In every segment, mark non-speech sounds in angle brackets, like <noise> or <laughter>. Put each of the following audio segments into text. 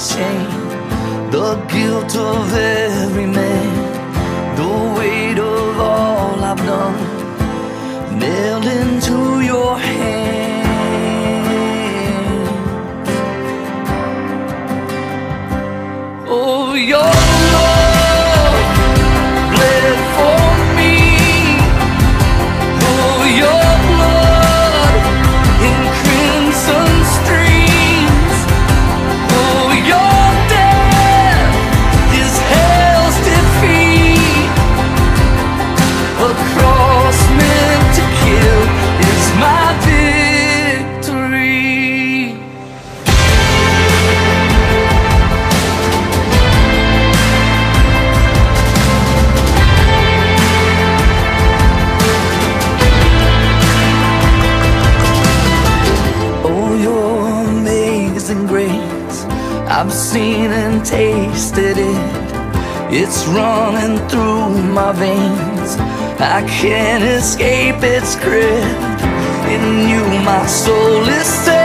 shame, the guilt of every man, the weight of all I've done, nailed into your hands. Running through my veins. I can't escape its grip. In you, my soul is safe.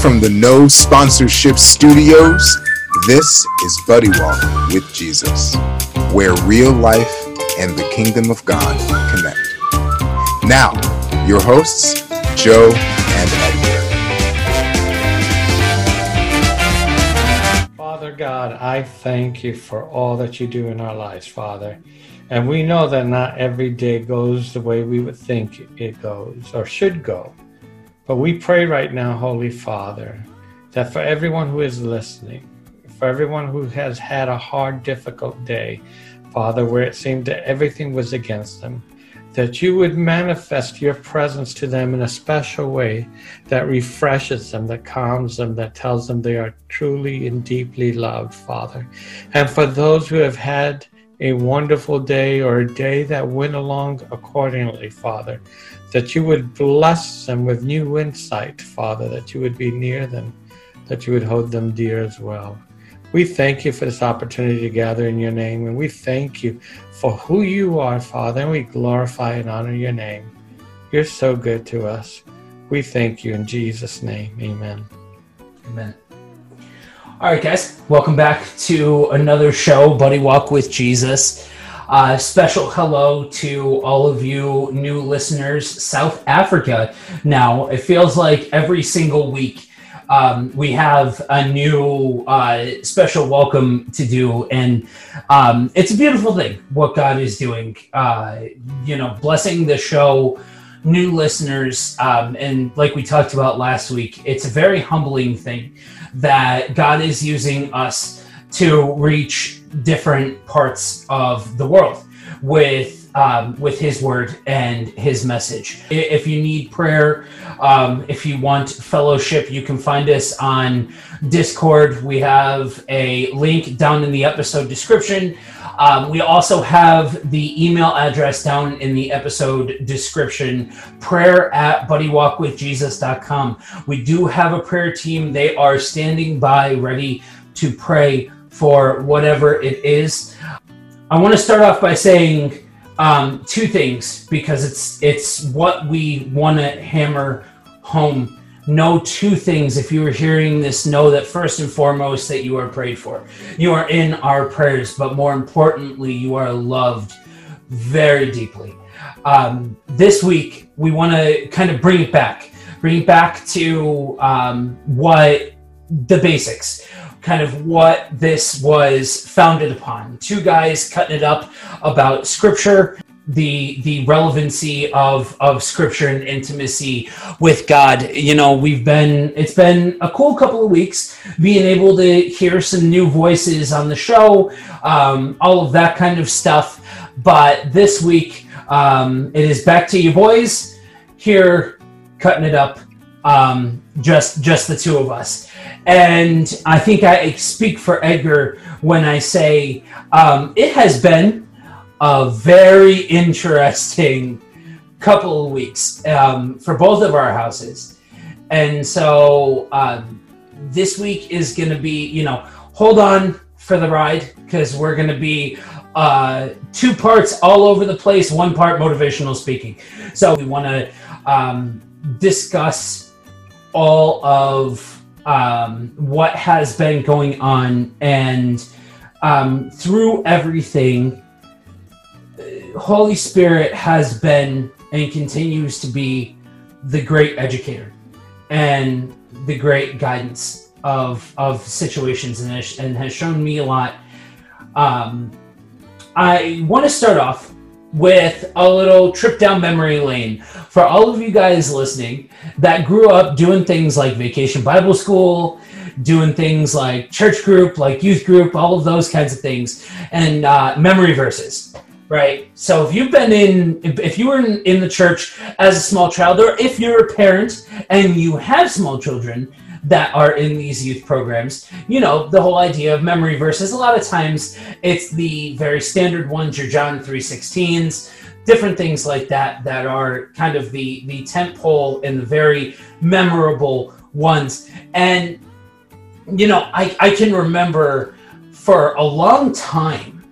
From the No Sponsorship Studios, this is Buddy Walk with Jesus, where real life and the kingdom of God connect. Now, your hosts, Joe and Edgar. Father God, I thank you for all that you do in our lives, Father. And we know that not every day goes the way we would think it goes or should go. But we pray right now, Holy Father, that for everyone who is listening, for everyone who has had a hard, difficult day, Father, where it seemed that everything was against them, that you would manifest your presence to them in a special way that refreshes them, that calms them, that tells them they are truly and deeply loved, Father. And for those who have had a wonderful day or a day that went along accordingly, Father. That you would bless them with new insight, Father, that you would be near them, that you would hold them dear as well. We thank you for this opportunity to gather in your name, and we thank you for who you are, Father, and we glorify and honor your name. You're so good to us. We thank you in Jesus' name. Amen. Amen. All right, guys, welcome back to another show, Buddy Walk with Jesus. Uh, special hello to all of you new listeners, South Africa. Now, it feels like every single week um, we have a new uh, special welcome to do, and um, it's a beautiful thing what God is doing. Uh, you know, blessing the show, new listeners, um, and like we talked about last week, it's a very humbling thing that God is using us to reach different parts of the world with um, with His word and His message. If you need prayer, um, if you want fellowship, you can find us on Discord. We have a link down in the episode description. Um, we also have the email address down in the episode description prayer at buddywalkwithjesus.com. We do have a prayer team, they are standing by ready to pray for whatever it is. I want to start off by saying um, two things because it's it's what we want to hammer home. Know two things. If you are hearing this know that first and foremost that you are prayed for. You are in our prayers but more importantly you are loved very deeply. Um, this week we want to kind of bring it back. Bring it back to um, what the basics kind of what this was founded upon two guys cutting it up about scripture the the relevancy of of scripture and intimacy with God. You know, we've been it's been a cool couple of weeks being able to hear some new voices on the show, um, all of that kind of stuff. But this week, um, it is back to you boys here, cutting it up, um, just just the two of us. And I think I speak for Edgar when I say um, it has been a very interesting couple of weeks um, for both of our houses. And so um, this week is going to be, you know, hold on for the ride because we're going to be uh, two parts all over the place, one part motivational speaking. So we want to um, discuss all of um, what has been going on and um, through everything Holy Spirit has been and continues to be the great educator and the great guidance of of situations and has, shown me a lot. Um, I want to start off with a little trip down memory lane for all of you guys listening that grew up doing things like vacation Bible school, doing things like church group, like youth group, all of those kinds of things, and uh, memory verses right? So if you've been in, if you were in, in the church as a small child, or if you're a parent and you have small children that are in these youth programs, you know, the whole idea of memory verses, a lot of times it's the very standard ones, your John 3.16s, different things like that, that are kind of the, the tent pole and the very memorable ones. And, you know, I, I can remember for a long time,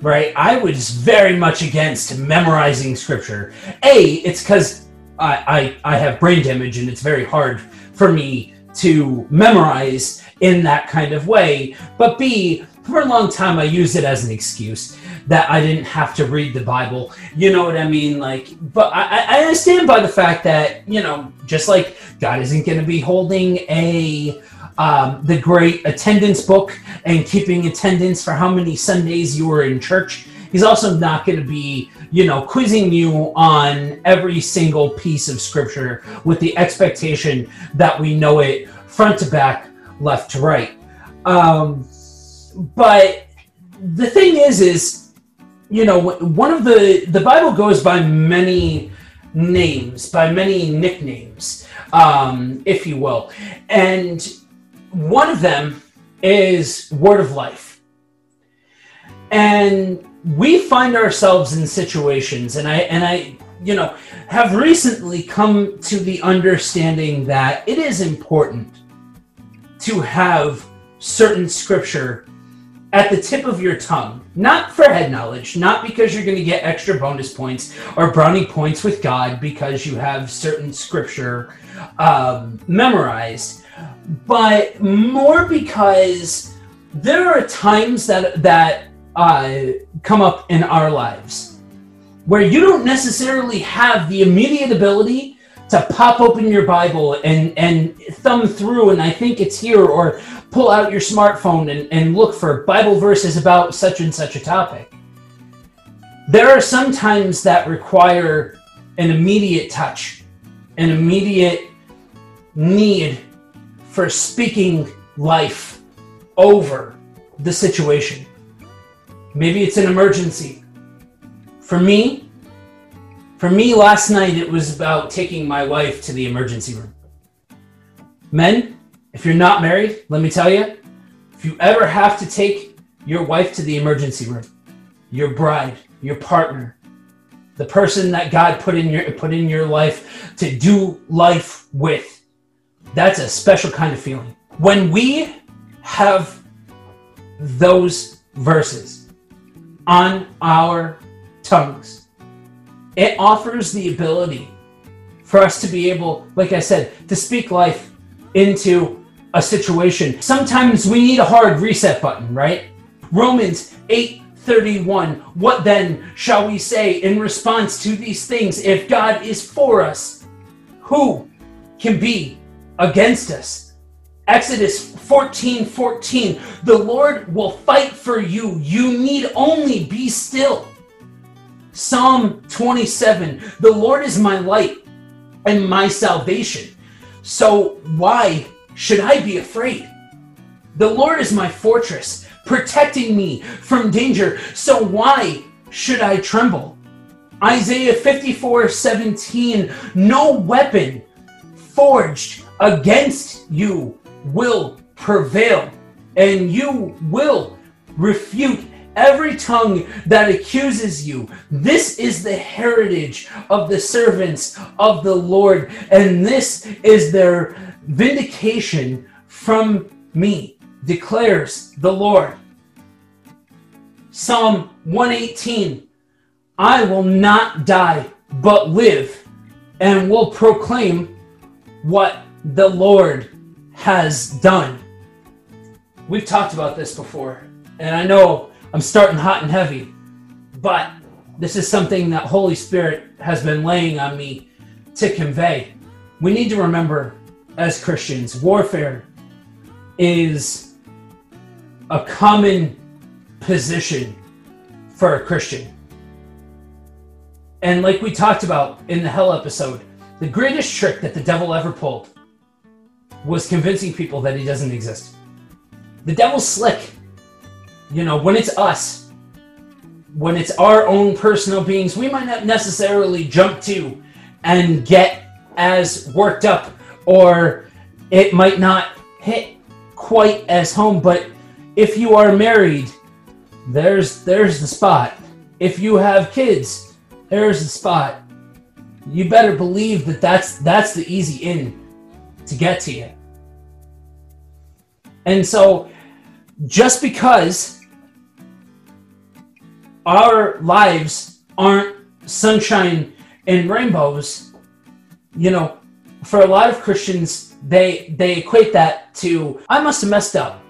right? I was very much against memorizing scripture. A, it's because I, I, I have brain damage and it's very hard for me to memorize in that kind of way. But B, for a long time, I used it as an excuse that I didn't have to read the Bible. You know what I mean? Like, but I, I understand by the fact that, you know, just like God isn't going to be holding a um, the great attendance book and keeping attendance for how many Sundays you were in church. He's also not going to be, you know, quizzing you on every single piece of scripture with the expectation that we know it front to back, left to right. Um, but the thing is, is you know, one of the the Bible goes by many names, by many nicknames, um, if you will, and one of them is Word of Life. And we find ourselves in situations, and I and I, you know, have recently come to the understanding that it is important to have certain scripture at the tip of your tongue, not for head knowledge, not because you're going to get extra bonus points or brownie points with God because you have certain scripture um, memorized, but more because there are times that that uh, come up in our lives where you don't necessarily have the immediate ability to pop open your Bible and, and thumb through, and I think it's here, or pull out your smartphone and, and look for Bible verses about such and such a topic. There are some times that require an immediate touch, an immediate need for speaking life over the situation. Maybe it's an emergency. For me, for me last night it was about taking my wife to the emergency room. Men, if you're not married, let me tell you, if you ever have to take your wife to the emergency room, your bride, your partner, the person that God put in your put in your life to do life with, that's a special kind of feeling. When we have those verses on our tongues, it offers the ability for us to be able, like I said, to speak life into a situation. Sometimes we need a hard reset button, right? Romans 8 31. What then shall we say in response to these things? If God is for us, who can be against us? Exodus 14 14. The Lord will fight for you. You need only be still. Psalm 27. The Lord is my light and my salvation. So why should I be afraid? The Lord is my fortress, protecting me from danger. So why should I tremble? Isaiah 54 17. No weapon forged against you will prevail, and you will refute every tongue that accuses you. This is the heritage of the servants of the Lord, and this is their vindication from me, declares the Lord. Psalm 118 I will not die, but live, and will proclaim what the Lord has done. We've talked about this before, and I know I'm starting hot and heavy, but this is something that Holy Spirit has been laying on me to convey. We need to remember as Christians, warfare is a common position for a Christian. And like we talked about in the hell episode, the greatest trick that the devil ever pulled was convincing people that he doesn't exist. The devil's slick. You know, when it's us, when it's our own personal beings, we might not necessarily jump to and get as worked up, or it might not hit quite as home. But if you are married, there's there's the spot. If you have kids, there's the spot. You better believe that that's that's the easy in to get to you. And so, just because our lives aren't sunshine and rainbows, you know, for a lot of Christians, they they equate that to I must have messed up.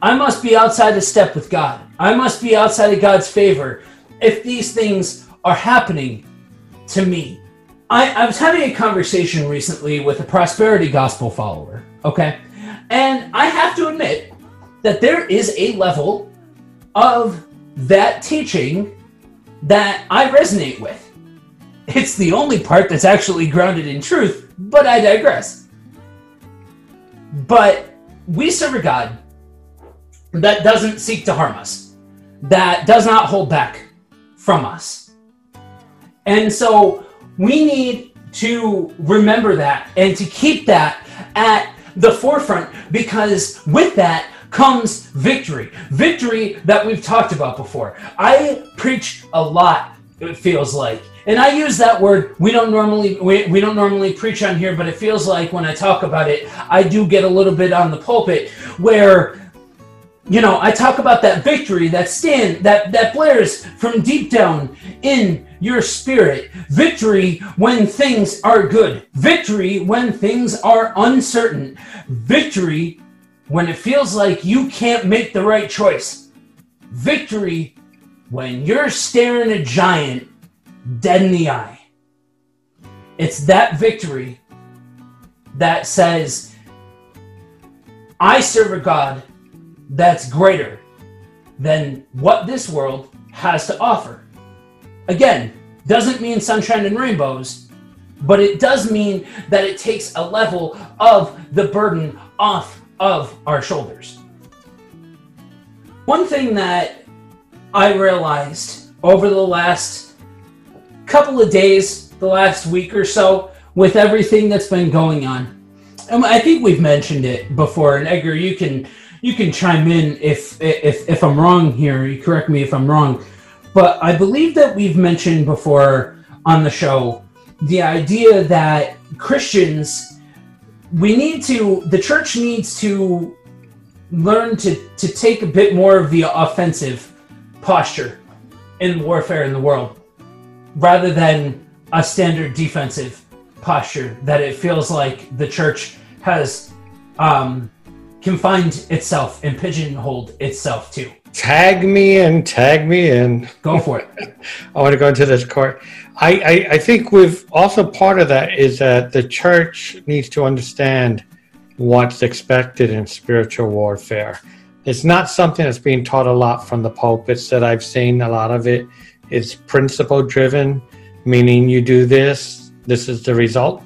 I must be outside of step with God. I must be outside of God's favor if these things are happening to me. I, I was having a conversation recently with a prosperity gospel follower, okay? And I have to admit that there is a level of that teaching that I resonate with. It's the only part that's actually grounded in truth, but I digress. But we serve a God that doesn't seek to harm us, that does not hold back from us. And so we need to remember that and to keep that at the forefront because with that comes victory. Victory that we've talked about before. I preach a lot, it feels like. And I use that word. We don't normally we, we don't normally preach on here, but it feels like when I talk about it, I do get a little bit on the pulpit where you know, I talk about that victory that stand that that blares from deep down in your spirit. Victory when things are good. Victory when things are uncertain. Victory when it feels like you can't make the right choice. Victory when you're staring a giant dead in the eye. It's that victory that says, I serve a God that's greater than what this world has to offer. Again, doesn't mean sunshine and rainbows, but it does mean that it takes a level of the burden off of our shoulders. One thing that I realized over the last couple of days, the last week or so, with everything that's been going on, and I think we've mentioned it before, and Edgar, you can you can chime in if if if I'm wrong here. You correct me if I'm wrong, but I believe that we've mentioned before on the show the idea that Christians we need to the church needs to learn to to take a bit more of the offensive posture in warfare in the world rather than a standard defensive posture that it feels like the church has um, confined itself and pigeonholed itself to. Tag me in, tag me in. Go for it. <laughs> I want to go into this court. I, I, I think we've also part of that is that the church needs to understand what's expected in spiritual warfare. It's not something that's being taught a lot from the pulpits that I've seen. A lot of it. it is principle driven, meaning you do this, this is the result.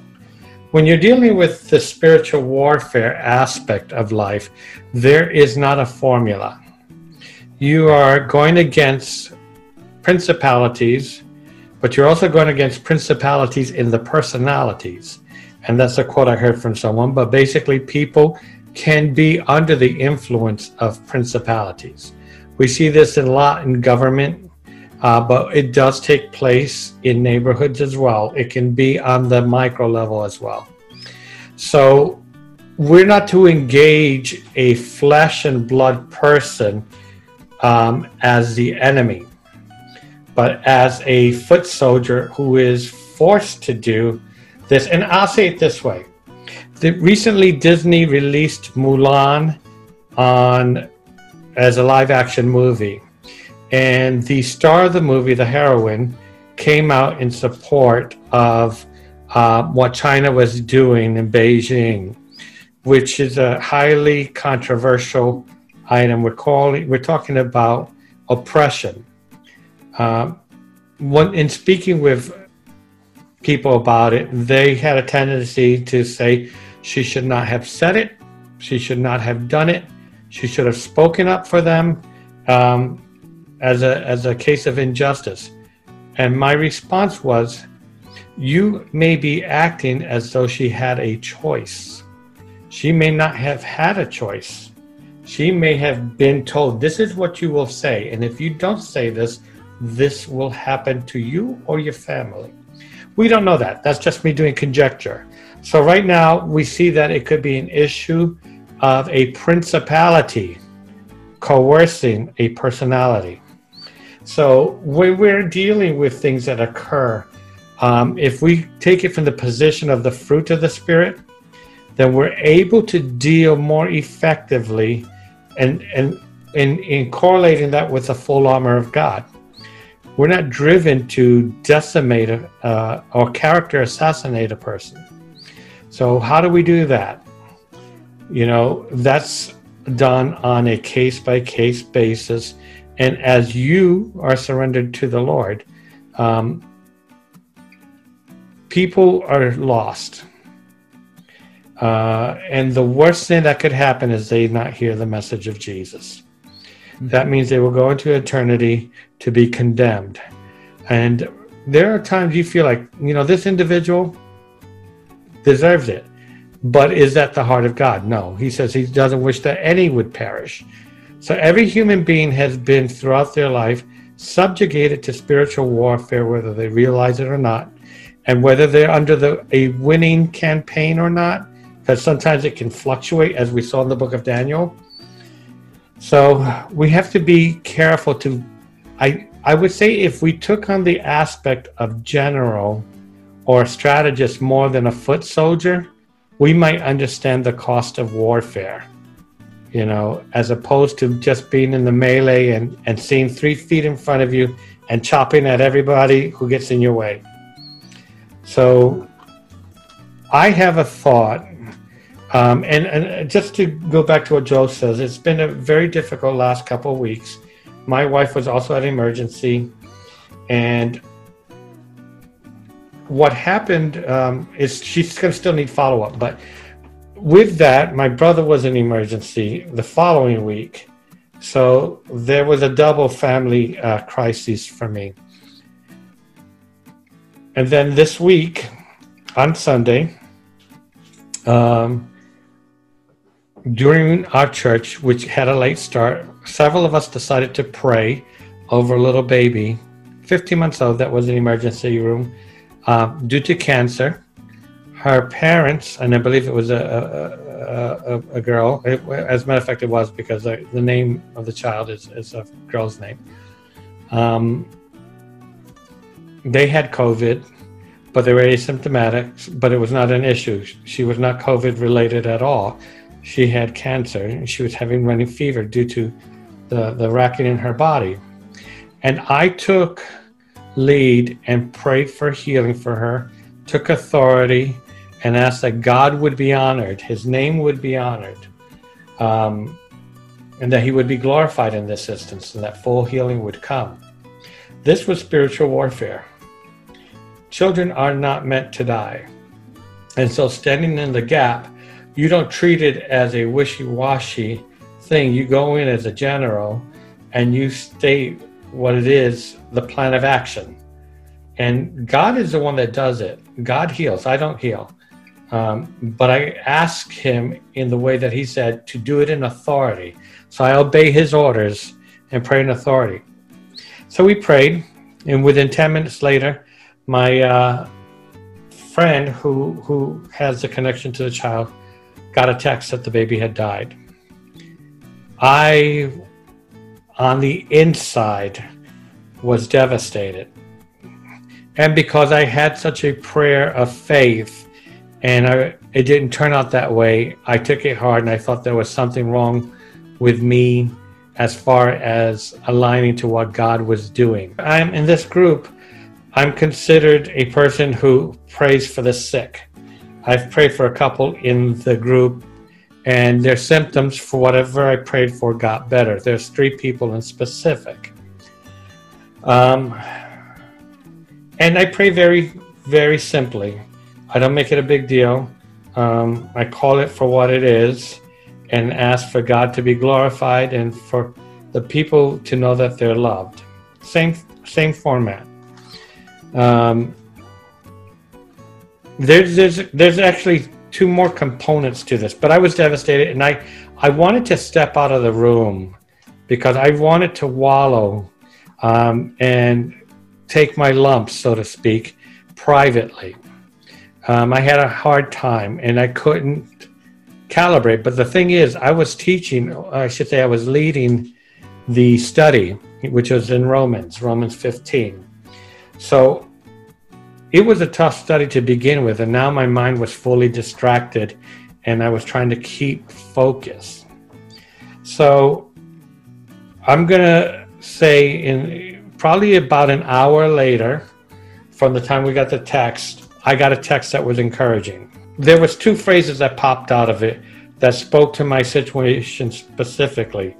When you're dealing with the spiritual warfare aspect of life, there is not a formula. You are going against principalities, but you're also going against principalities in the personalities. And that's a quote I heard from someone, but basically, people can be under the influence of principalities. We see this a lot in government, uh, but it does take place in neighborhoods as well. It can be on the micro level as well. So we're not to engage a flesh and blood person um, as the enemy, but as a foot soldier who is forced to do this. And I'll say it this way the, recently, Disney released Mulan on as a live action movie. And the star of the movie, the heroine, came out in support of uh, what China was doing in Beijing, which is a highly controversial item. We're calling, we're talking about oppression. Um, when, in speaking with people about it, they had a tendency to say she should not have said it, she should not have done it, she should have spoken up for them um, as a as a case of injustice. And my response was, you may be acting as though she had a choice. She may not have had a choice. She may have been told, This is what you will say. And if you don't say this, this will happen to you or your family. We don't know that. That's just me doing conjecture. So, right now, we see that it could be an issue of a principality coercing a personality. So, when we're dealing with things that occur, um, if we take it from the position of the fruit of the Spirit, then we're able to deal more effectively and, and in, in correlating that with the full armor of God. We're not driven to decimate a, uh, or character assassinate a person. So, how do we do that? You know, that's done on a case by case basis. And as you are surrendered to the Lord, um, people are lost. Uh, and the worst thing that could happen is they not hear the message of Jesus. Mm-hmm. That means they will go into eternity to be condemned. And there are times you feel like, you know, this individual deserves it. But is that the heart of God? No. He says he doesn't wish that any would perish. So every human being has been throughout their life subjugated to spiritual warfare, whether they realize it or not, and whether they're under the, a winning campaign or not, because sometimes it can fluctuate, as we saw in the book of Daniel. So we have to be careful to. I I would say if we took on the aspect of general or strategist more than a foot soldier, we might understand the cost of warfare. You know, as opposed to just being in the melee and, and seeing three feet in front of you and chopping at everybody who gets in your way. So I have a thought, um, and, and just to go back to what Joe says, it's been a very difficult last couple of weeks. My wife was also at emergency, and what happened um, is she's going to still need follow up. But with that, my brother was in emergency the following week. So there was a double family uh, crisis for me. And then this week, on Sunday, um, during our church, which had a late start, several of us decided to pray over a little baby, 15 months old, that was in emergency room uh, due to cancer. Her parents, and I believe it was a, a, a, a girl, it, as a matter of fact, it was because the, the name of the child is, is a girl's name. Um, they had COVID, but they were asymptomatic, but it was not an issue. She was not COVID related at all. She had cancer and she was having running fever due to the, the racking in her body. And I took lead and prayed for healing for her, took authority, and asked that God would be honored, his name would be honored, um, and that he would be glorified in this instance, and that full healing would come. This was spiritual warfare. Children are not meant to die. And so, standing in the gap, you don't treat it as a wishy washy thing. You go in as a general and you state what it is, the plan of action. And God is the one that does it. God heals. I don't heal. Um, but I ask Him in the way that He said to do it in authority. So I obey His orders and pray in authority. So we prayed, and within 10 minutes later, my uh, friend who, who has the connection to the child got a text that the baby had died. I on the inside was devastated. And because I had such a prayer of faith and I, it didn't turn out that way, I took it hard and I thought there was something wrong with me as far as aligning to what God was doing. I'm in this group, I'm considered a person who prays for the sick. I've prayed for a couple in the group and their symptoms for whatever I prayed for got better. There's three people in specific. Um, and I pray very, very simply. I don't make it a big deal. Um, I call it for what it is and ask for God to be glorified and for the people to know that they're loved. Same, same format. Um, there's, there's, there's actually two more components to this, but I was devastated and I, I wanted to step out of the room because I wanted to wallow um, and take my lumps, so to speak, privately. Um, I had a hard time and I couldn't calibrate. But the thing is, I was teaching, I should say, I was leading the study, which was in Romans, Romans 15. So it was a tough study to begin with, and now my mind was fully distracted and I was trying to keep focus. So I'm going to say, in probably about an hour later from the time we got the text, I got a text that was encouraging. There was two phrases that popped out of it that spoke to my situation specifically.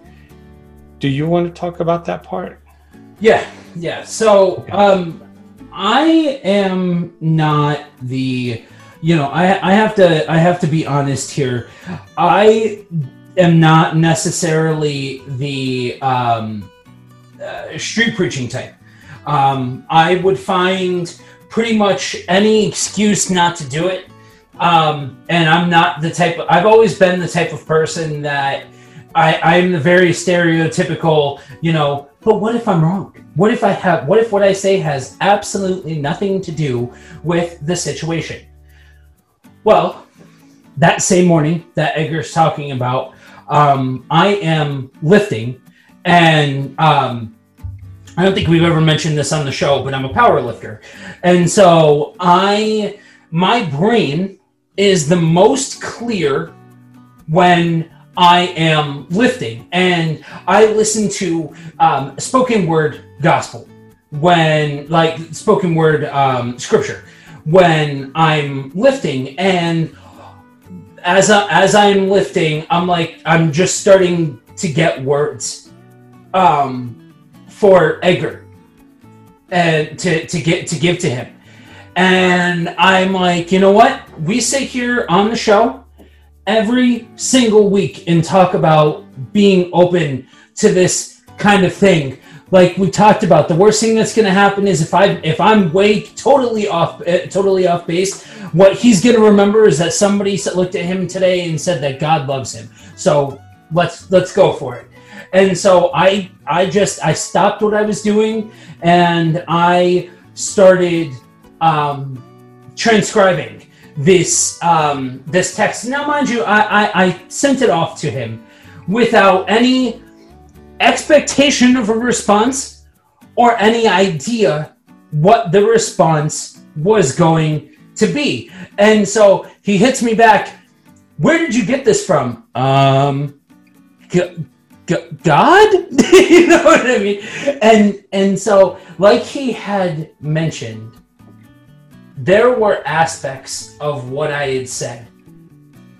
Do you want to talk about that part? Yeah, yeah. So, um, I am not the you know I, I have to I have to be honest here. I am not necessarily the um, uh, street preaching type. Um, I would find pretty much any excuse not to do it Um, and I'm not the type of, I've always been the type of person that I, I'm the very stereotypical, you know, but what if I'm wrong? What if I have, what if what I say has absolutely nothing to do with the situation? Well, that same morning that Edgar's talking about, um, I am lifting and, um, I don't think we've ever mentioned this on the show, but I'm a power lifter. And so I, my brain is the most clear when I am lifting. And I listen to um, spoken word gospel when like spoken word um, scripture when I'm lifting. And as I, as I'm lifting I'm like I'm just starting to get words. Um, for Edgar and to, to get to give to him. And I'm like, you know what? We sit here on the show every single week and talk about being open to this kind of thing. Like we talked about, the worst thing that's going to happen is if I if I'm way totally off uh, totally off base, what he's going to remember is that somebody looked at him today and said that God loves him. So let's let's go for it and so i i just i stopped what i was doing and i started um, transcribing this um, this text. Now mind you I, I i sent it off to him without any expectation of a response or any idea what the response was going to be. And so he hits me back where did you get this from? Um God? <laughs> you know what I mean? And and so, like he had mentioned, there were aspects of what I had said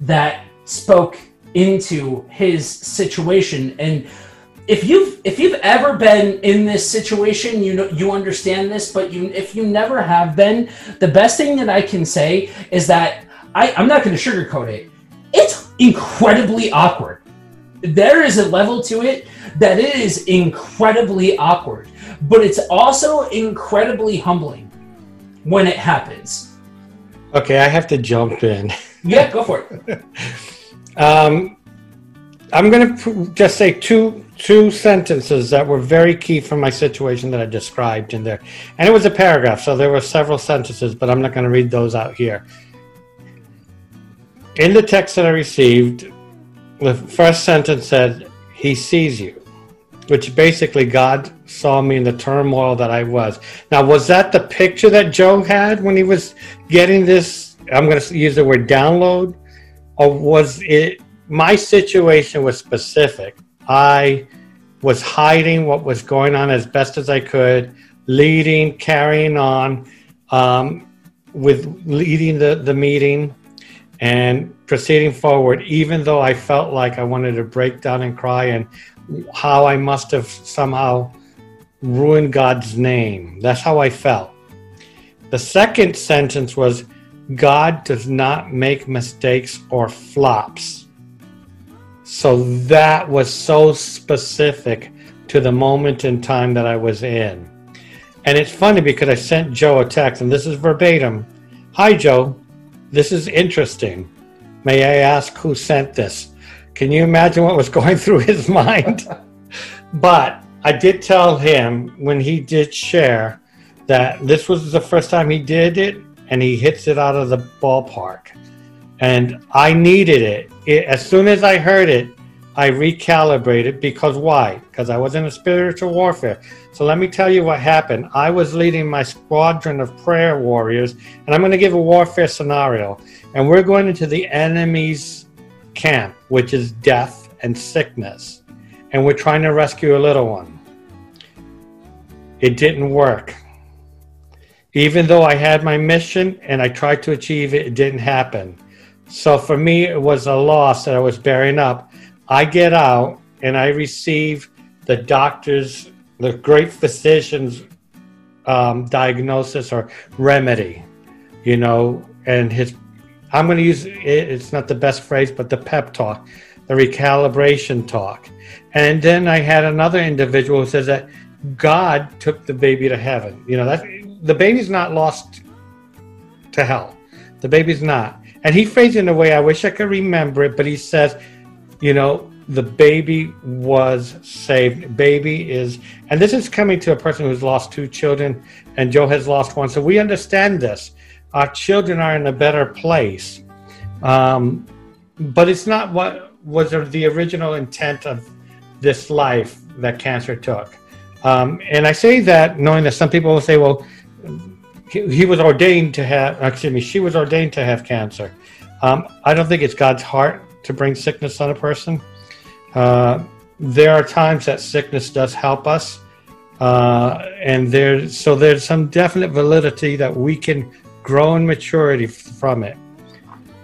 that spoke into his situation. And if you've if you've ever been in this situation, you know you understand this. But you if you never have been, the best thing that I can say is that I, I'm not going to sugarcoat it. It's incredibly awkward there is a level to it that it is incredibly awkward, but it's also incredibly humbling when it happens. Okay, I have to jump in. <laughs> Yeah, go for it. um, I'm going to just say two two sentences that were very key for my situation that I described in there, and it was a paragraph, so there were several sentences, but I'm not going to read those out here. In the text that I received, the first sentence said, He sees you, which basically God saw me in the turmoil that I was. Now, was that the picture that Joe had when he was getting this? I'm going to use the word download, or was it my situation was specific? I was hiding what was going on as best as I could, leading, carrying on um, with leading the, the meeting and proceeding forward, even though I felt like I wanted to break down and cry and how I must have somehow ruined God's name. That's how I felt. The second sentence was God does not make mistakes or flops. So that was so specific to the moment in time that I was in. And it's funny because I sent Joe a text, and this is verbatim Hi, Joe. This is interesting. May I ask who sent this? Can you imagine what was <laughs> going through his mind? <laughs> but I did tell him when he did share that this was the first time he did it and he hits it out of the ballpark. And I needed it. it as soon as I heard it, I recalibrated because why? Because I was in a spiritual warfare. So let me tell you what happened. I was leading my squadron of prayer warriors, and I'm going to give a warfare scenario. And we're going into the enemy's camp, which is death and sickness. And we're trying to rescue a little one. It didn't work. Even though I had my mission and I tried to achieve it, it didn't happen. So for me, it was a loss that I was bearing up I get out and I receive the doctor's, the great physician's um, diagnosis or remedy, you know, and his, I'm going to use it, it's not the best phrase, but the pep talk, the recalibration talk. And then I had another individual who says that God took the baby to heaven. You know, that the baby's not lost to hell. The baby's not. And he phrased it in a way I wish I could remember it, but he says, you know, the baby was saved. Baby is, and this is coming to a person who's lost two children, and Joe has lost one. So we understand this. Our children are in a better place. Um, but it's not what was the original intent of this life that cancer took. Um, and I say that knowing that some people will say, well, he, was ordained to have, excuse me, she was ordained to have cancer. Um, I don't think it's God's heart to bring sickness on a person. Uh, there are times that sickness does help us. Uh, and there's so there's some definite validity that we can grow in maturity from it.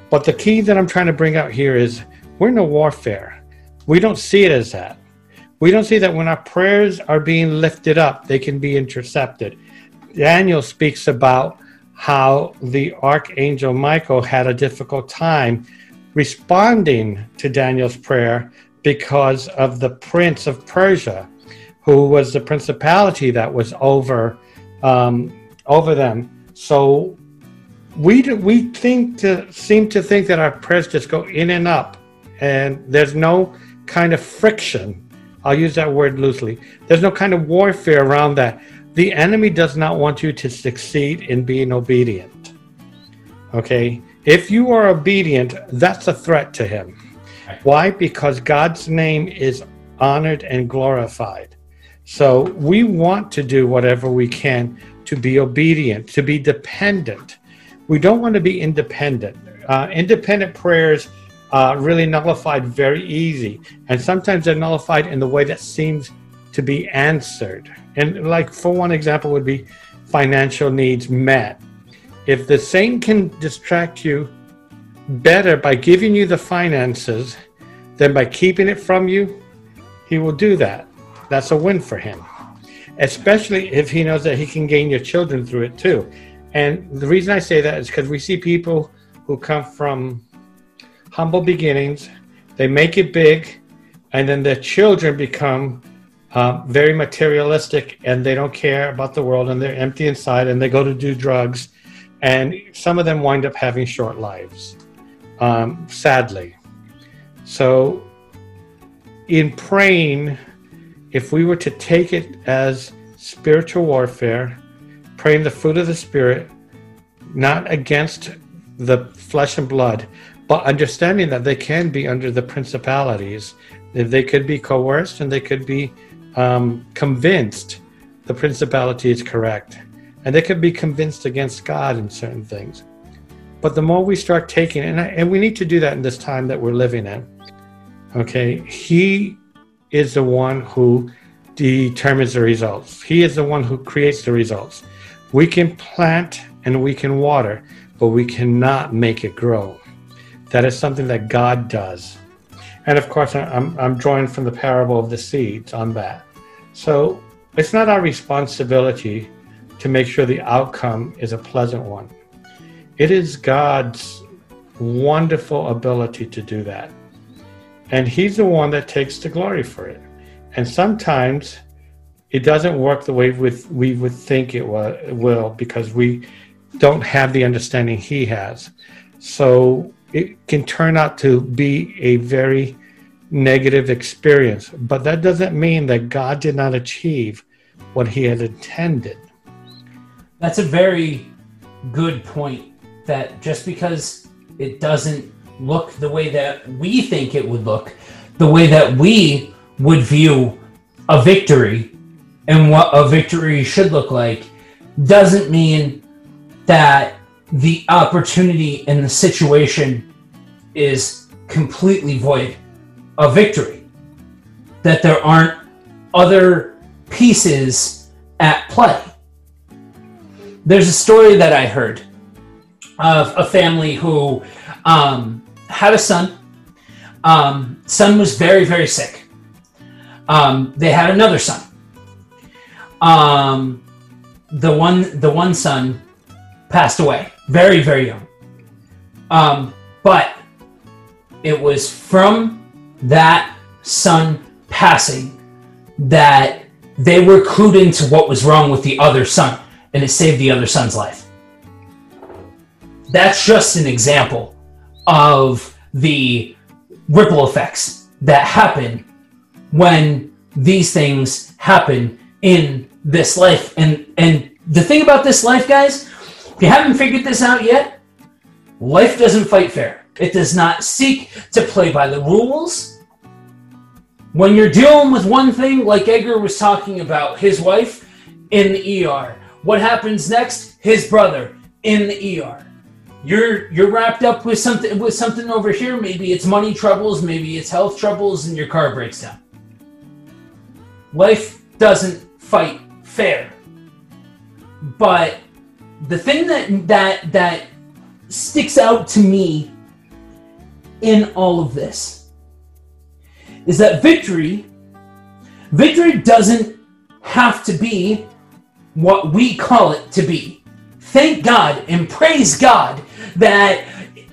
But the key that I'm trying to bring out here is we're in a warfare. We don't see it as that. We don't see that when our prayers are being lifted up, they can be intercepted. Daniel speaks about how the archangel Michael had a difficult time responding to Daniel's prayer because of the prince of Persia, who was the principality that was over um, over them. So we we think to seem to think that our prayers just go in and up, and there's no kind of friction. I'll use that word loosely. There's no kind of warfare around that. The enemy does not want you to succeed in being obedient. Okay, if you are obedient, that's a threat to him. Why? Because God's name is honored and glorified. So we want to do whatever we can to be obedient, to be dependent we don't want to be independent. Uh, independent prayers uh, really nullified very easy, and sometimes they're nullified in the way that seems to be answered. And like for one example would be financial needs met. If the Satan can distract you better by giving you the finances than by keeping it from you, he will do that. That's a win for him. Especially if he knows that he can gain your children through it too. And the reason I say that is because we see people who come from humble beginnings, they make it big, and then their children become uh, very materialistic and they don't care about the world and they're empty inside and they go to do drugs. And some of them wind up having short lives, um, sadly. So, in praying, if we were to take it as spiritual warfare, praying the fruit of the Spirit, not against the flesh and blood, but understanding that they can be under the principalities. They could be coerced and they could be um, convinced the principality is correct. And they could be convinced against God in certain things. But the more we start taking, and, I, and we need to do that in this time that we're living in, okay, He is the one who determines the results. He is the one who creates the results. We can plant and we can water, but we cannot make it grow. That is something that God does. And of course, I'm, I'm drawing from the parable of the seeds on that. So it's not our responsibility to make sure the outcome is a pleasant one. It is God's wonderful ability to do that. And He's the one that takes the glory for it. And sometimes it doesn't work the way with, we would think it will because we don't have the understanding he has. So it can turn out to be a very negative experience. But that doesn't mean that God did not achieve what he had intended. That's a very good point. That just because it doesn't look the way that we think it would look, the way that we would view a victory and what a victory should look like doesn't mean that the opportunity and the situation is completely void of victory. That there aren't other pieces at play. There's a story that I heard of a family who um, had a son. Um, son was very, very sick. Um, they had another son um, the one the one son passed away very very young. Um, but it was from that son passing that they were clued into what was wrong with the other son, and it saved the other son's life. That's just an example of the ripple effects that happen when these things happen in this life. And and the thing about this life, guys, if you haven't figured this out yet, life doesn't fight fair. It does not seek to play by the rules. When you're dealing with one thing, like Edgar was talking about, his wife in the ER. What happens next? His brother in the ER. You're you're wrapped up with something with something over here. Maybe it's money troubles, maybe it's health troubles, and your car breaks down. Life doesn't fight fair. But the thing that that that sticks out to me in all of this is that victory victory doesn't have to be what we call it to be. Thank God and praise God that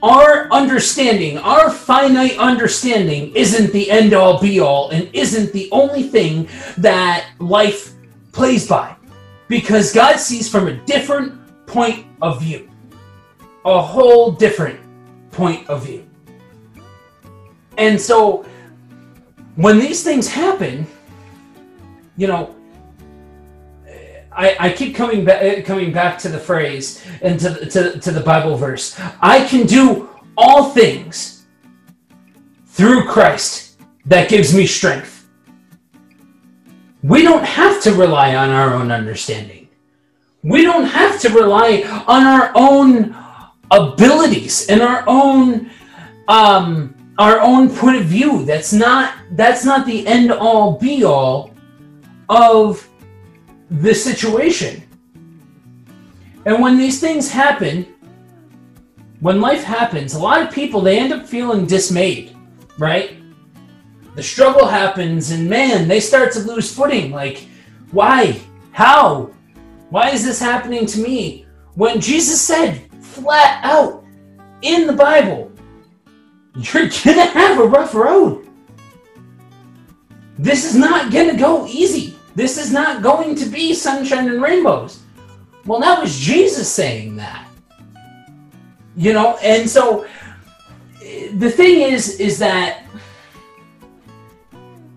our understanding, our finite understanding, isn't the end all be all and isn't the only thing that life plays by. Because God sees from a different point of view, a whole different point of view. And so when these things happen, you know, I, I keep coming back coming back to the phrase and to, to, to the Bible verse. I can do all things through Christ that gives me strength. We don't have to rely on our own understanding. We don't have to rely on our own abilities and our own um, our own point of view. That's not that's not the end all be all of the situation. And when these things happen, when life happens, a lot of people they end up feeling dismayed, right? The struggle happens and man, they start to lose footing like why? How? Why is this happening to me? When Jesus said flat out in the Bible, <laughs> you're gonna have a rough road. This is not gonna go easy. This is not going to be sunshine and rainbows. Well, that was Jesus saying that. You know, and so the thing is, is that,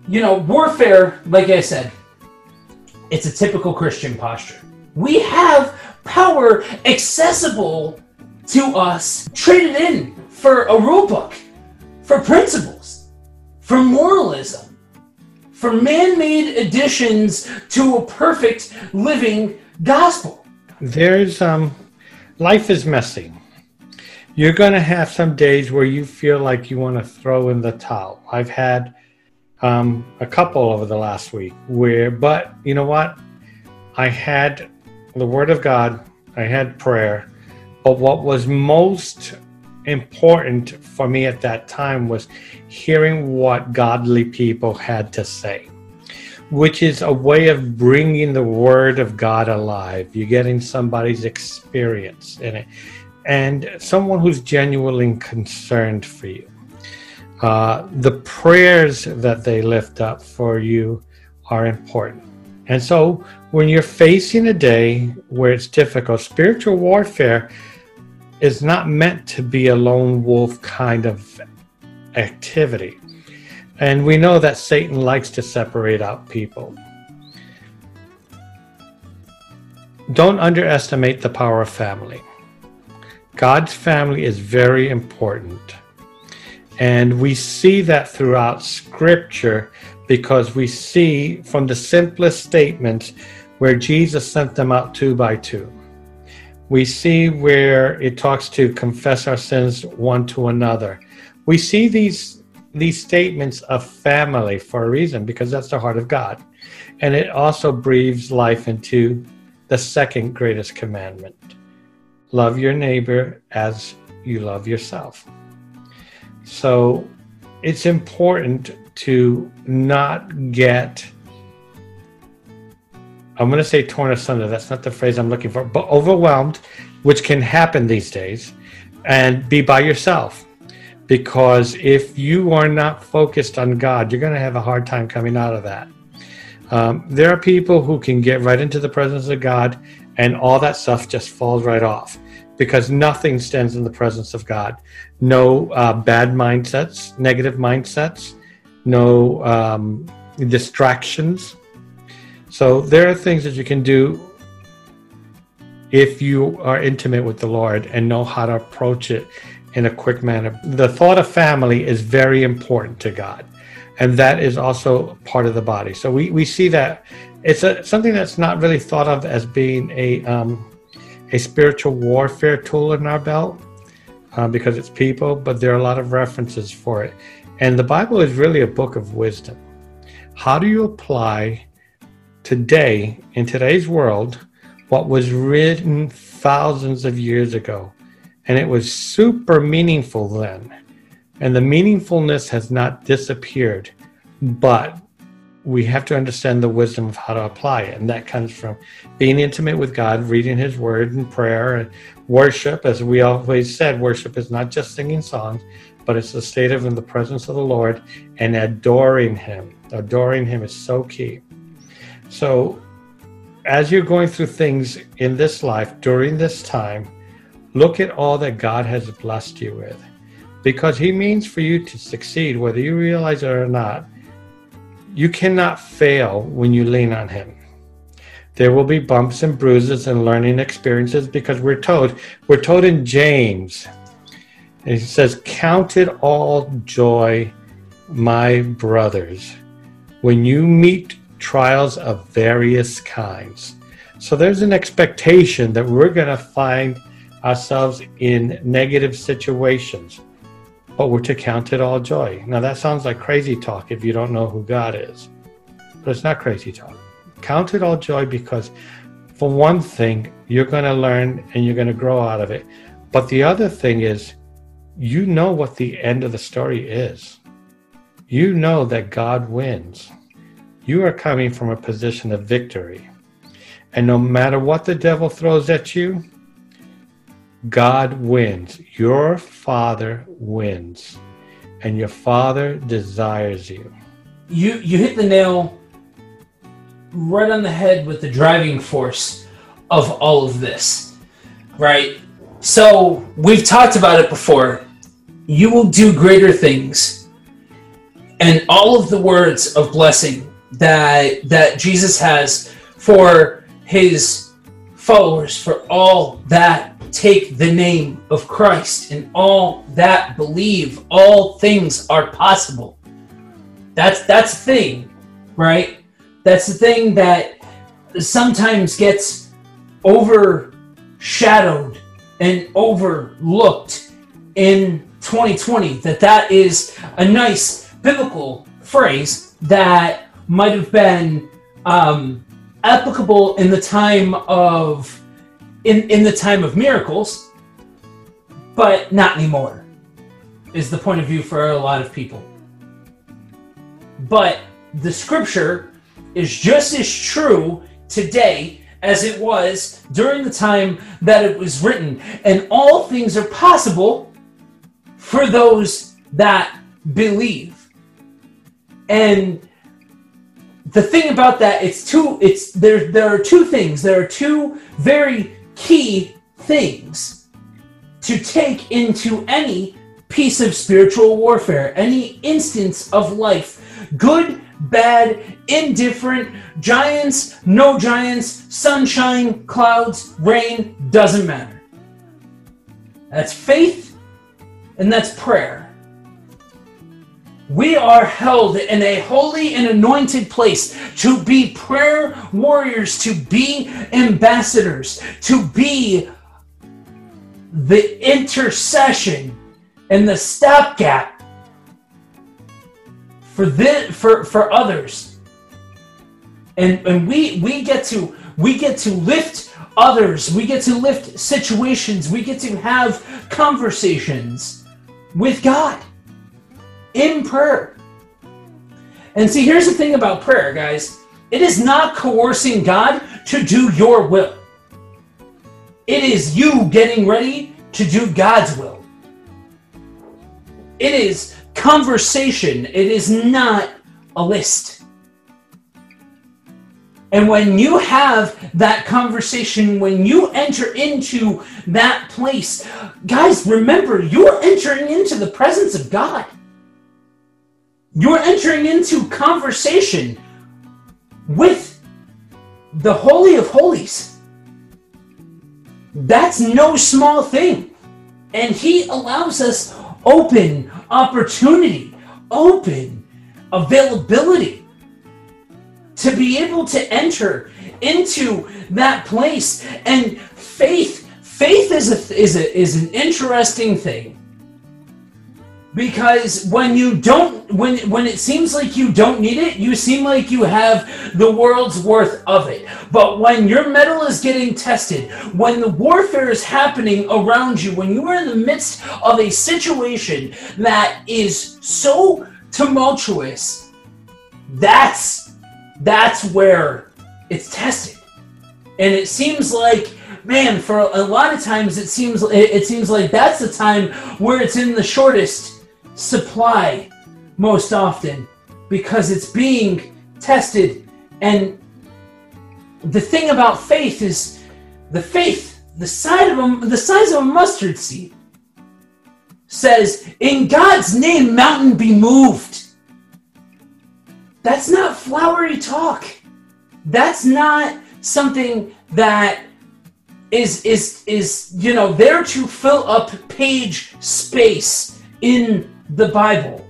you know, warfare, like I said, it's a typical Christian posture. We have power accessible to us, traded in for a rule book, for principles, for moralism for man made additions to a perfect living gospel. There's, um, life is messy. You're going to have some days where you feel like you want to throw in the towel. I've had um, a couple over the last week where, but you know what? I had the Word of God, I had prayer, but what was most important for me at that time was hearing what godly people had to say, which is a way of bringing the Word of God alive. You're getting somebody's experience in it and someone who's genuinely concerned for you. Uh, the prayers that they lift up for you are important. And so, when you're facing a day where it's difficult, spiritual warfare is not meant to be a lone wolf kind of activity. And we know that Satan likes to separate out people. Don't underestimate the power of family. God's family is very important. And we see that throughout Scripture because we see from the simplest statements where Jesus sent them out two by two we see where it talks to confess our sins one to another. We see these these statements of family for a reason because that's the heart of God. And it also breathes life into the second greatest commandment. Love your neighbor as you love yourself. So it's important to not get I'm going to say torn asunder. That's not the phrase I'm looking for, but overwhelmed, which can happen these days, and be by yourself. Because if you are not focused on God, you're going to have a hard time coming out of that. Um, there are people who can get right into the presence of God, and all that stuff just falls right off. because nothing stands in the presence of God. No uh, bad mindsets, negative mindsets, no um, distractions. So there are things that you can do if you are intimate with the Lord and know how to approach it in a quick manner. The thought of family is very important to God, and that is also part of the body. So we, we see that it's a, something that's not really thought of as being a um, a spiritual warfare tool in our belt uh, because it's people, but there are a lot of references for it. And the Bible is really a book of wisdom. How do you apply today, in today's world, what was written thousands of years ago? And it was super meaningful then. And the meaningfulness has not disappeared, but we have to understand the wisdom of how to apply it. And that comes from being intimate with God, reading His Word and prayer and worship. As we always said, worship is not just singing songs, but it's a state of in the presence of the Lord and adoring Him. Adoring Him is so key. So, as you're going through things in this life during this time, look at all that God has blessed you with. Because He means for you to succeed, whether you realize it or not you cannot fail when you lean on Him. There will be bumps and bruises and learning experiences because we're told, we're told in James, and he says, Count it all joy, my brothers, when you meet trials of various kinds. So there's an expectation that we're going to find ourselves in negative situations but we're to count it all joy. Now, that sounds like crazy talk if you don't know who God is, but it's not crazy talk. Count it all joy because, for one thing, you're going to learn and you're going to grow out of it. But the other thing is, you know what the end of the story is. You know that God wins. You are coming from a position of victory. And no matter what the devil throws at you, God wins. Your Father wins. And your Father desires you. You you hit the nail right on the head with the driving force of all of this. Right? So, we've talked about it before. You will do greater things. And all of the words of blessing that that Jesus has for his followers for all that take the name of Christ and all that believe all things are possible. That's that's the thing, right? That's the thing that sometimes gets overshadowed and overlooked in 2020 that that is a nice biblical phrase that might have been um, applicable in the time of in in the time of miracles, but not anymore. Is the point of view for a lot of people. But the scripture is just as true today as it was during the time that it was written, and all things are possible for those that believe. And the thing about that, it's two. It's there. There are two things. There are two very key things to take into any piece of spiritual warfare, any instance of life. Good, bad, indifferent, giants, no giants, sunshine, clouds, rain, doesn't matter. That's faith and that's prayer. We are held in a holy and anointed place to be prayer warriors, to be ambassadors, to be the intercession and the stopgap for the, for for others. And and we we get to we get to lift others, we get to lift situations, we get to have conversations with God in prayer. And see, here's the thing about prayer, guys it is not coercing God to do your will, it is you getting ready to do God's will. It is conversation, it is not a list. And when you have that conversation, when you enter into that place, guys, remember, you're entering into the presence of God. You're entering into conversation with the Holy of Holies. That's no small thing. And He allows us open opportunity, open availability to be able to enter into that place. And faith, faith is a, is a, is an interesting thing because when you don't when when it seems like you don't need it you seem like you have the world's worth of it. But when your mettle is getting tested when the warfare is happening around you when you are in the midst of a situation that is so tumultuous that's that's where it's tested. And it seems like man for a lot of times it seems it, it seems like that's the time where it's in the shortest supply most often because it's being tested. And the thing about faith is the faith, the size of a, the size of a mustard seed, says, "In God's name, mountain be moved." That's not flowery talk. That's not something that is is is you know there to fill up page space in the Bible.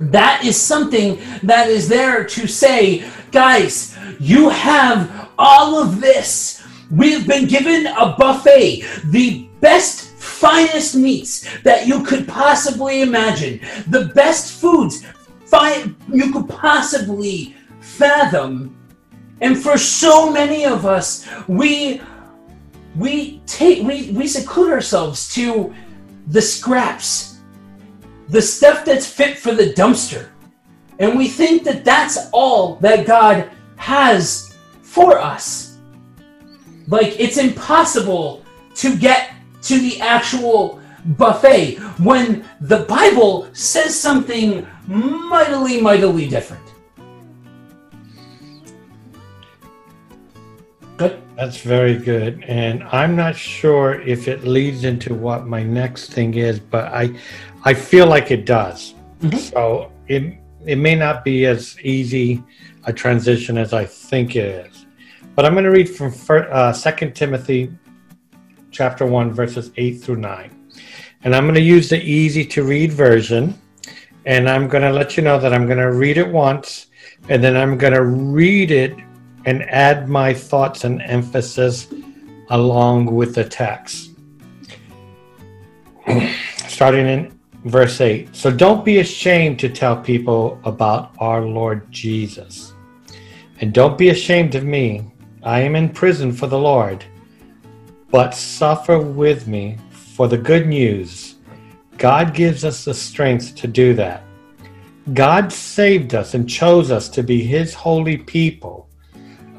That is something that is there to say, guys, you have all of this. We've been given a buffet, the best, finest meats that you could possibly imagine, the best foods fi- you could possibly fathom. And for so many of us, we we take we, we seclude ourselves to the scraps, the stuff that's fit for the dumpster. And we think that that's all that God has for us. Like it's impossible to get to the actual buffet when the Bible says something mightily, mightily different. Good. That's very good. And I'm not sure if it leads into what my next thing is, but I I feel like it does. Mm-hmm. So it it may not be as easy a transition as I think it is. But I'm going to read from uh, 2 Timothy chapter 1 verses 8 through 9. And I'm going to use the easy to read version and I'm going to let you know that I'm going to read it once and then I'm going to read it and add my thoughts and emphasis along with the text. <clears throat> Starting in verse 8. So don't be ashamed to tell people about our Lord Jesus. And don't be ashamed of me. I am in prison for the Lord. But suffer with me for the good news. God gives us the strength to do that. God saved us and chose us to be His holy people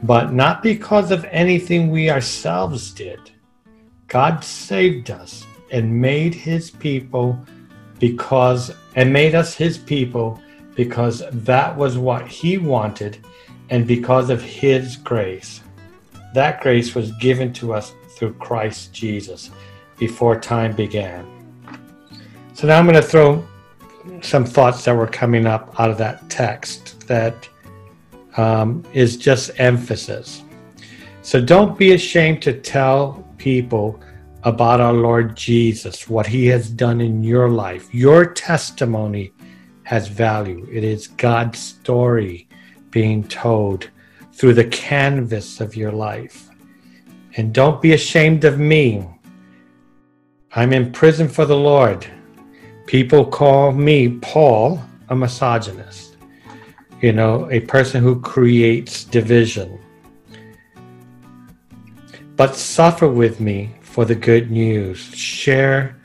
but not because of anything we ourselves did. God saved us and made his people because and made us his people because that was what he wanted and because of his grace. That grace was given to us through Christ Jesus before time began. So now I'm going to throw some thoughts that were coming up out of that text that um, is just emphasis. So don't be ashamed to tell people about our Lord Jesus, what he has done in your life. Your testimony has value. It is God's story being told through the canvas of your life. And don't be ashamed of me. I'm in prison for the Lord. People call me, Paul, a misogynist you know, a person who creates division. But suffer with me for the good news. Share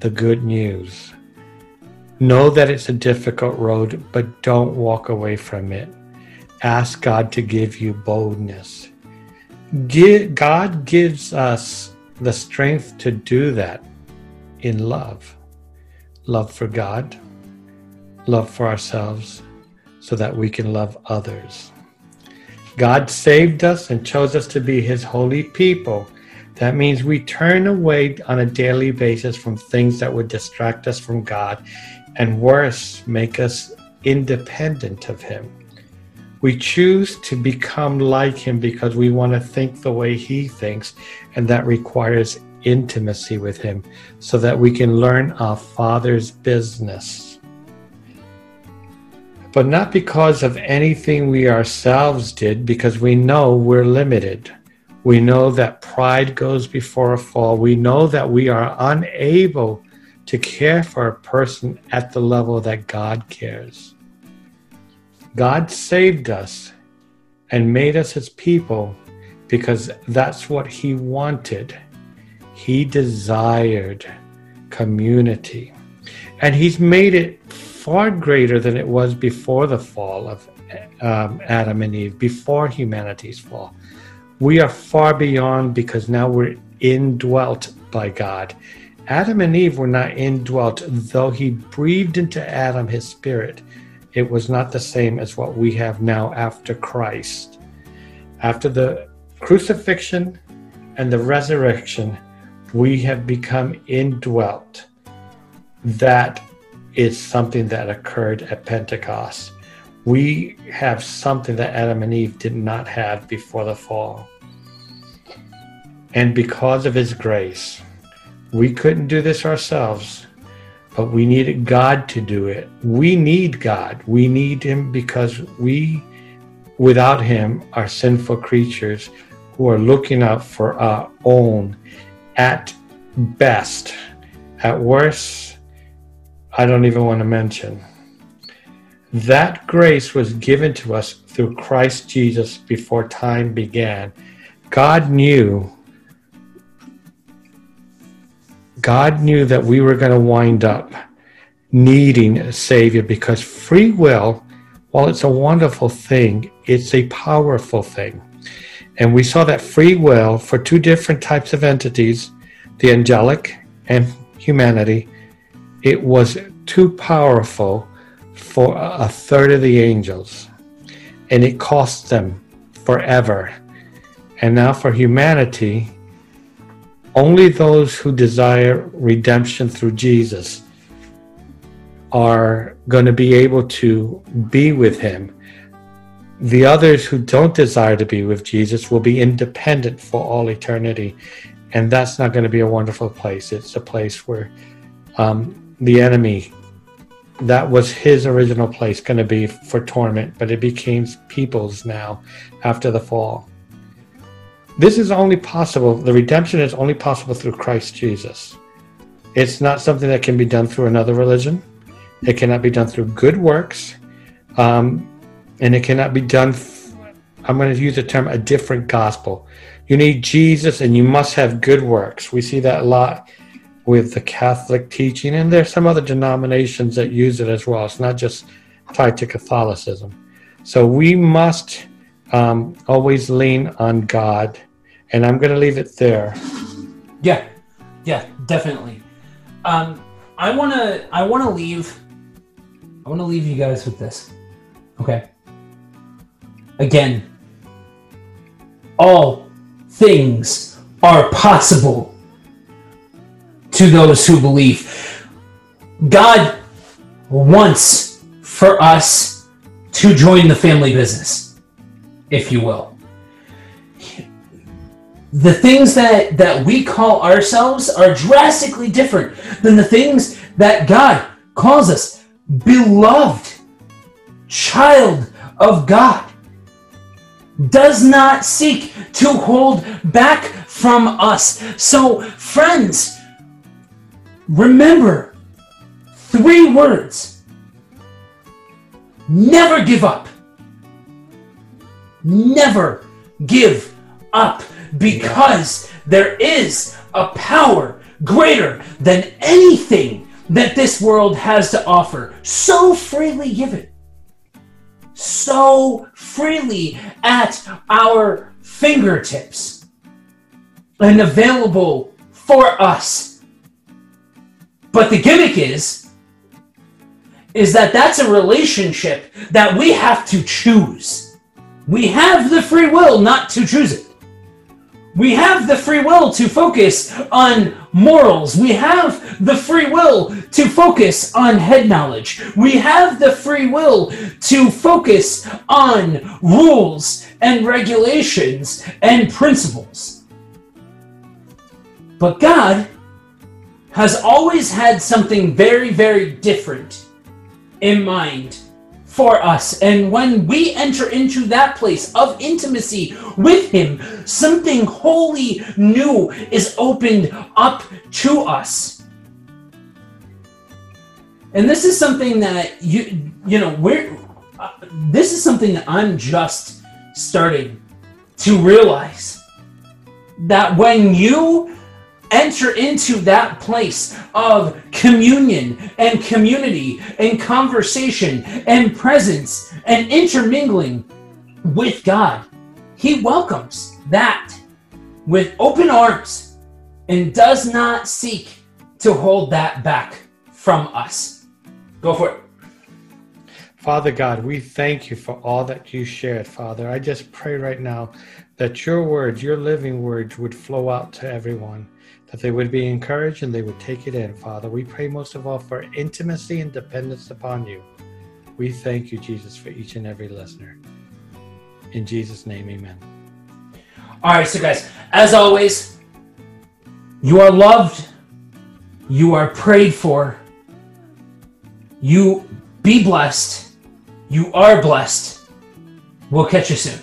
the good news. Know that it's a difficult road, but don't walk away from it. Ask God to give you boldness. God gives us the strength to do that in love love for God, love for ourselves, so that we can love others. God saved us and chose us to be his holy people. That means we turn away on a daily basis from things that would distract us from God and worse, make us independent of him. We choose to become like him because we want to think the way he thinks, and that requires intimacy with him so that we can learn our Father's business. But not because of anything we ourselves did, because we know we're limited. We know that pride goes before a fall. We know that we are unable to care for a person at the level that God cares. God saved us and made us his people because that's what he wanted. He desired community. And he's made it far greater than it was before the fall of um, Adam and Eve, before humanity's fall. We are far beyond because now we're indwelt by God. Adam and Eve were not indwelt, though he breathed into Adam his spirit. It was not the same as what we have now after Christ. After the crucifixion and the resurrection, we have become indwelt. That is something that occurred at Pentecost. We have something that Adam and Eve did not have before the fall. And because of his grace, we couldn't do this ourselves, but we needed God to do it. We need God. We need Him because we, without Him, are sinful creatures who are looking out for our own at best. At worst, I don't even want to mention. That grace was given to us through Christ Jesus before time began. God knew God knew that we were going to wind up needing a Savior because free will, while it's a wonderful thing, it's a powerful thing. And we saw that free will for two different types of entities, the angelic and humanity, it was too powerful for a third of the angels. And it cost them forever. And now for humanity, only those who desire redemption through Jesus are going to be able to be with him. The others who don't desire to be with Jesus will be independent for all eternity. And that's not going to be a wonderful place. It's a place where um, the enemy, that was his original place, going to be for torment, but it became people's now after the fall. This is only possible, the redemption is only possible through Christ Jesus. It's not something that can be done through another religion. It cannot be done through good works. Um, and it cannot be done, I'm going to use the term a different gospel. You need Jesus and you must have good works. We see that a lot with the Catholic teaching, and there's some other denominations that use it as well. It's not just tied to Catholicism. So we must um, always lean on God. And I'm going to leave it there. Yeah, yeah, definitely. Um, I want to. I want to leave. I want to leave you guys with this. Okay. Again, all things are possible to those who believe. God wants for us to join the family business if you will. The things that, that we call ourselves are drastically different than the things that God calls us beloved, child of God. Does not seek to hold back from us. So, friends, remember three words never give up never give up because there is a power greater than anything that this world has to offer. So freely given, so freely at our fingertips, and available for us. But the gimmick is, is that that's a relationship that we have to choose. we have the free will not to choose it. We have the free will to focus on morals. We have the free will to focus on head knowledge. We have the free will to focus on rules and regulations and principles. But God has always had something very, very different in mind for us. And when we enter into that place of intimacy with Him, something wholly new is opened up to us. And this is something that you you know we're uh, this is something that I'm just starting to realize that when you enter into that place of communion and community and conversation and presence and intermingling with God. He welcomes that with open arms and does not seek to hold that back from us. Go for it. Father God, we thank you for all that you shared, Father. I just pray right now that your words, your living words, would flow out to everyone that they would be encouraged and they would take it in, Father. We pray most of all for intimacy and dependence upon you. We thank you, Jesus, for each and every listener. In Jesus' name, amen. All right, so guys, as always, you are loved, you are prayed for, you be blessed, you are blessed. We'll catch you soon.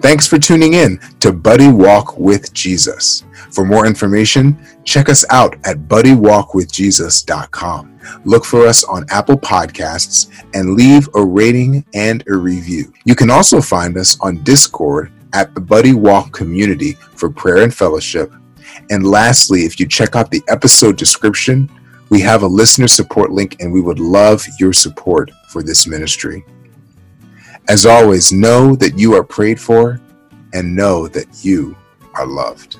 Thanks for tuning in to Buddy Walk with Jesus. For more information, check us out at buddywalkwithjesus.com. Look for us on Apple Podcasts and leave a rating and a review. You can also find us on Discord at the Buddy Walk community for prayer and fellowship. And lastly, if you check out the episode description, we have a listener support link and we would love your support for this ministry. As always, know that you are prayed for and know that you are loved.